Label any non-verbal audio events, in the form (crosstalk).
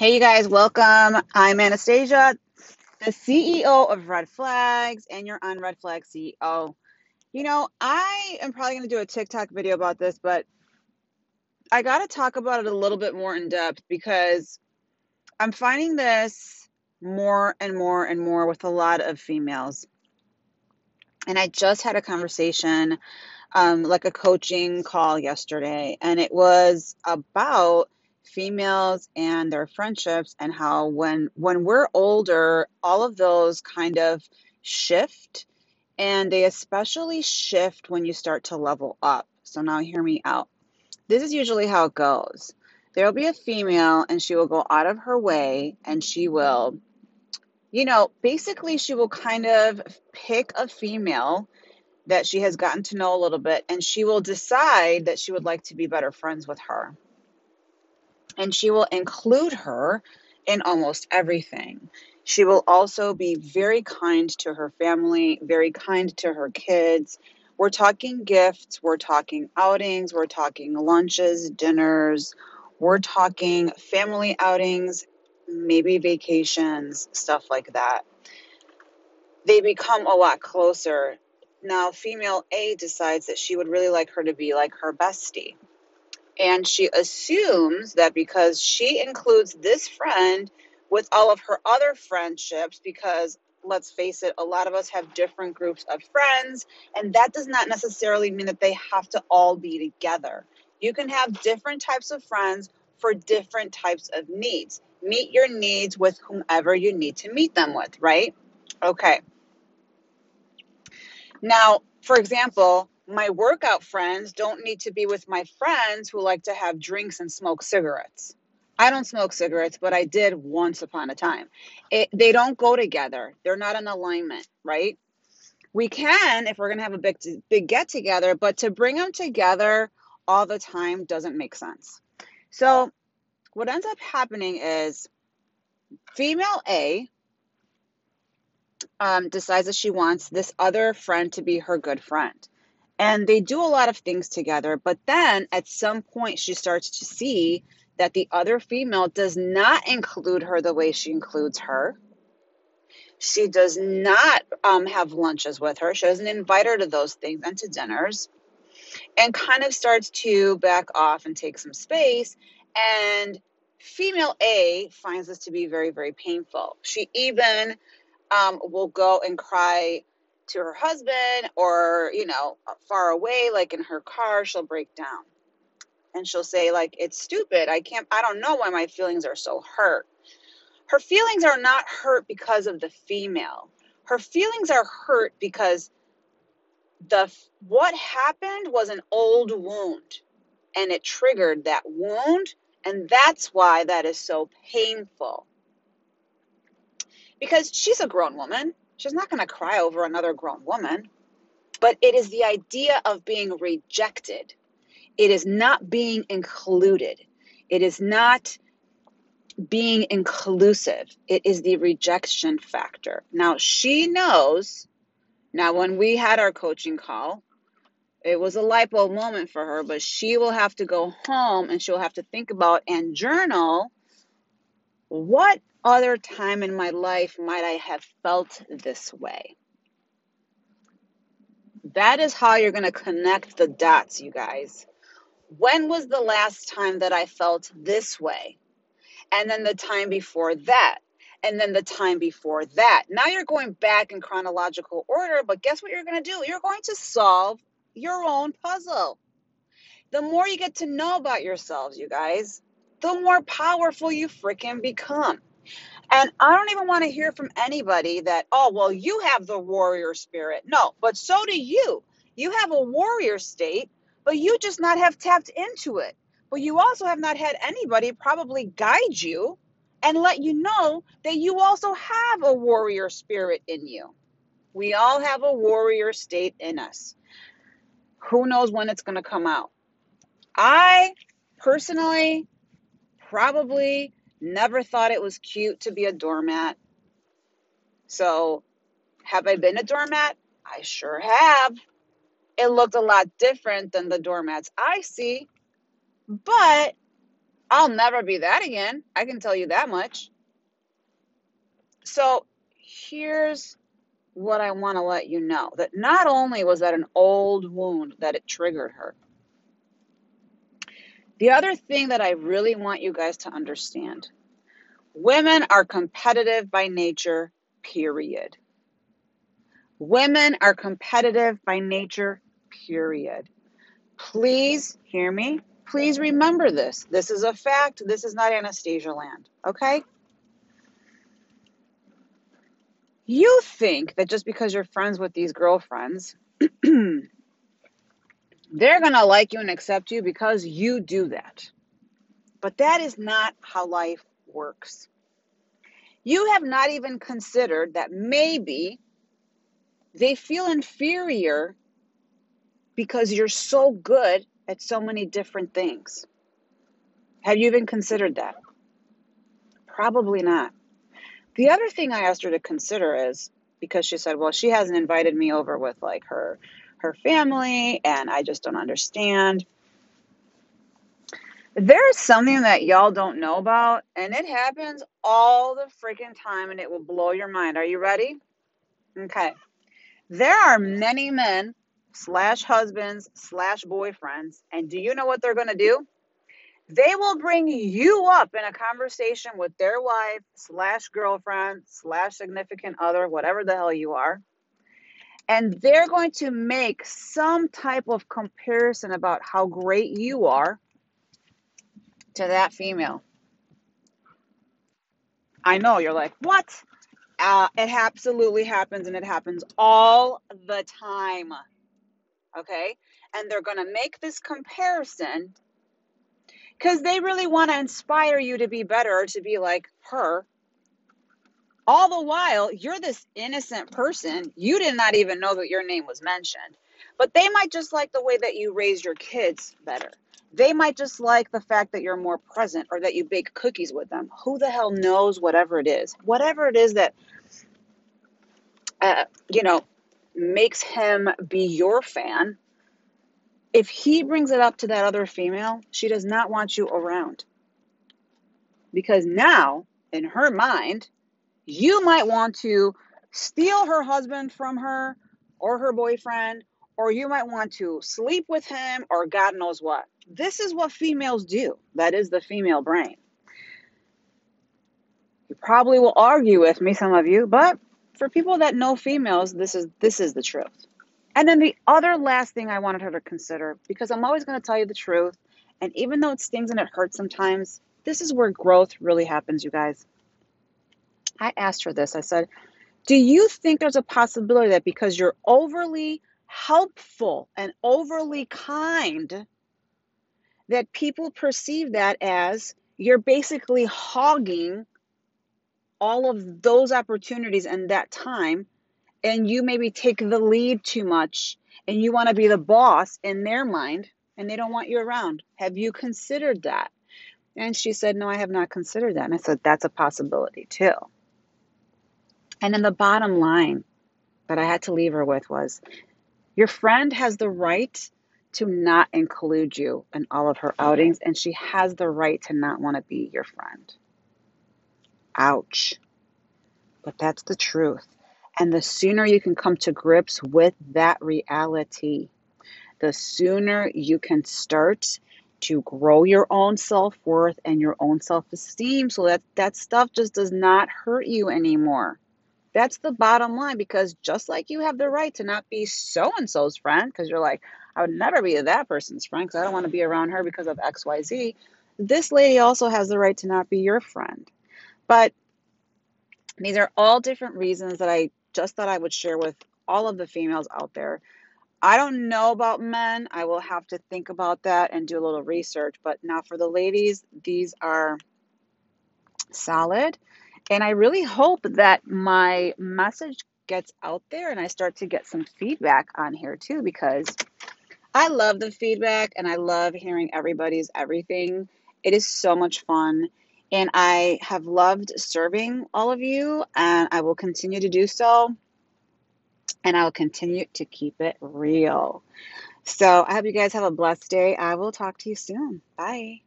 Hey, you guys, welcome. I'm Anastasia, the CEO of Red Flags, and you're on Red Flag CEO. You know, I am probably going to do a TikTok video about this, but I got to talk about it a little bit more in depth because I'm finding this more and more and more with a lot of females. And I just had a conversation, um, like a coaching call yesterday, and it was about females and their friendships and how when when we're older, all of those kind of shift, and they especially shift when you start to level up. So now hear me out. This is usually how it goes. There'll be a female and she will go out of her way and she will you know, basically, she will kind of pick a female that she has gotten to know a little bit, and she will decide that she would like to be better friends with her. And she will include her in almost everything. She will also be very kind to her family, very kind to her kids. We're talking gifts, we're talking outings, we're talking lunches, dinners, we're talking family outings, maybe vacations, stuff like that. They become a lot closer. Now, female A decides that she would really like her to be like her bestie. And she assumes that because she includes this friend with all of her other friendships, because let's face it, a lot of us have different groups of friends, and that does not necessarily mean that they have to all be together. You can have different types of friends for different types of needs. Meet your needs with whomever you need to meet them with, right? Okay. Now, for example, my workout friends don't need to be with my friends who like to have drinks and smoke cigarettes. I don't smoke cigarettes, but I did once upon a time. It, they don't go together. They're not in alignment, right? We can if we're going to have a big big get together, but to bring them together all the time doesn't make sense. So, what ends up happening is female A um, decides that she wants this other friend to be her good friend. And they do a lot of things together, but then at some point she starts to see that the other female does not include her the way she includes her. She does not um, have lunches with her. She doesn't invite her to those things and to dinners, and kind of starts to back off and take some space. And female A finds this to be very, very painful. She even um, will go and cry to her husband or, you know, uh, far away, like in her car, she'll break down. And she'll say, like, it's stupid. I can't, I don't know why my feelings are so hurt. Her feelings are not hurt because of the female. Her feelings are hurt because the what happened was an old wound and it triggered that wound and that's why that is so painful because she's a grown woman. She's not going to cry over another grown woman. But it is the idea of being rejected. It is not being included. It is not being inclusive. It is the rejection factor. Now, she knows. Now, when we had our coaching call, it was a light bulb moment for her, but she will have to go home and she'll have to think about and journal what other time in my life might I have felt this way? That is how you're going to connect the dots, you guys. When was the last time that I felt this way? And then the time before that. And then the time before that. Now you're going back in chronological order, but guess what you're going to do? You're going to solve your own puzzle. The more you get to know about yourselves, you guys, the more powerful you freaking become. And I don't even want to hear from anybody that, oh, well, you have the warrior spirit. No, but so do you. You have a warrior state, but you just not have tapped into it. But you also have not had anybody probably guide you and let you know that you also have a warrior spirit in you. We all have a warrior state in us. Who knows when it's going to come out? I personally probably Never thought it was cute to be a doormat. So, have I been a doormat? I sure have. It looked a lot different than the doormats I see, but I'll never be that again. I can tell you that much. So here's what I want to let you know that not only was that an old wound that it triggered her, the other thing that I really want you guys to understand women are competitive by nature, period. Women are competitive by nature, period. Please hear me. Please remember this. This is a fact. This is not Anastasia land, okay? You think that just because you're friends with these girlfriends, (clears throat) they're going to like you and accept you because you do that. But that is not how life works. You have not even considered that maybe they feel inferior because you're so good at so many different things. Have you even considered that? Probably not. The other thing I asked her to consider is because she said, "Well, she hasn't invited me over with like her her family and I just don't understand." There's something that y'all don't know about and it happens all the freaking time and it will blow your mind. Are you ready? Okay. There are many men slash husbands slash boyfriends, and do you know what they're going to do? They will bring you up in a conversation with their wife slash girlfriend slash significant other, whatever the hell you are, and they're going to make some type of comparison about how great you are to that female. I know you're like, what? Uh, it absolutely happens, and it happens all the time. Okay? And they're going to make this comparison because they really want to inspire you to be better to be like her. All the while, you're this innocent person. You did not even know that your name was mentioned. But they might just like the way that you raise your kids better. They might just like the fact that you're more present or that you bake cookies with them. Who the hell knows whatever it is? Whatever it is that, uh, you know, makes him be your fan, if he brings it up to that other female, she does not want you around. Because now, in her mind, you might want to steal her husband from her or her boyfriend, or you might want to sleep with him or God knows what. This is what females do. That is the female brain. You probably will argue with me, some of you, but for people that know females, this is this is the truth. And then the other last thing I wanted her to consider, because I'm always going to tell you the truth, and even though it stings and it hurts sometimes, this is where growth really happens, you guys. I asked her this. I said, Do you think there's a possibility that because you're overly helpful and overly kind, that people perceive that as you're basically hogging all of those opportunities and that time and you maybe take the lead too much and you want to be the boss in their mind and they don't want you around. Have you considered that? And she said, No, I have not considered that. And I said, That's a possibility too. And then the bottom line that I had to leave her with was your friend has the right to not include you in all of her outings, and she has the right to not want to be your friend. Ouch. But that's the truth. And the sooner you can come to grips with that reality, the sooner you can start to grow your own self worth and your own self esteem so that that stuff just does not hurt you anymore. That's the bottom line because just like you have the right to not be so and so's friend, because you're like, I would never be that person's friend because I don't want to be around her because of XYZ, this lady also has the right to not be your friend. But these are all different reasons that I just thought I would share with all of the females out there. I don't know about men. I will have to think about that and do a little research. But now for the ladies, these are solid. And I really hope that my message gets out there and I start to get some feedback on here too because I love the feedback and I love hearing everybody's everything. It is so much fun. And I have loved serving all of you, and I will continue to do so. And I will continue to keep it real. So I hope you guys have a blessed day. I will talk to you soon. Bye.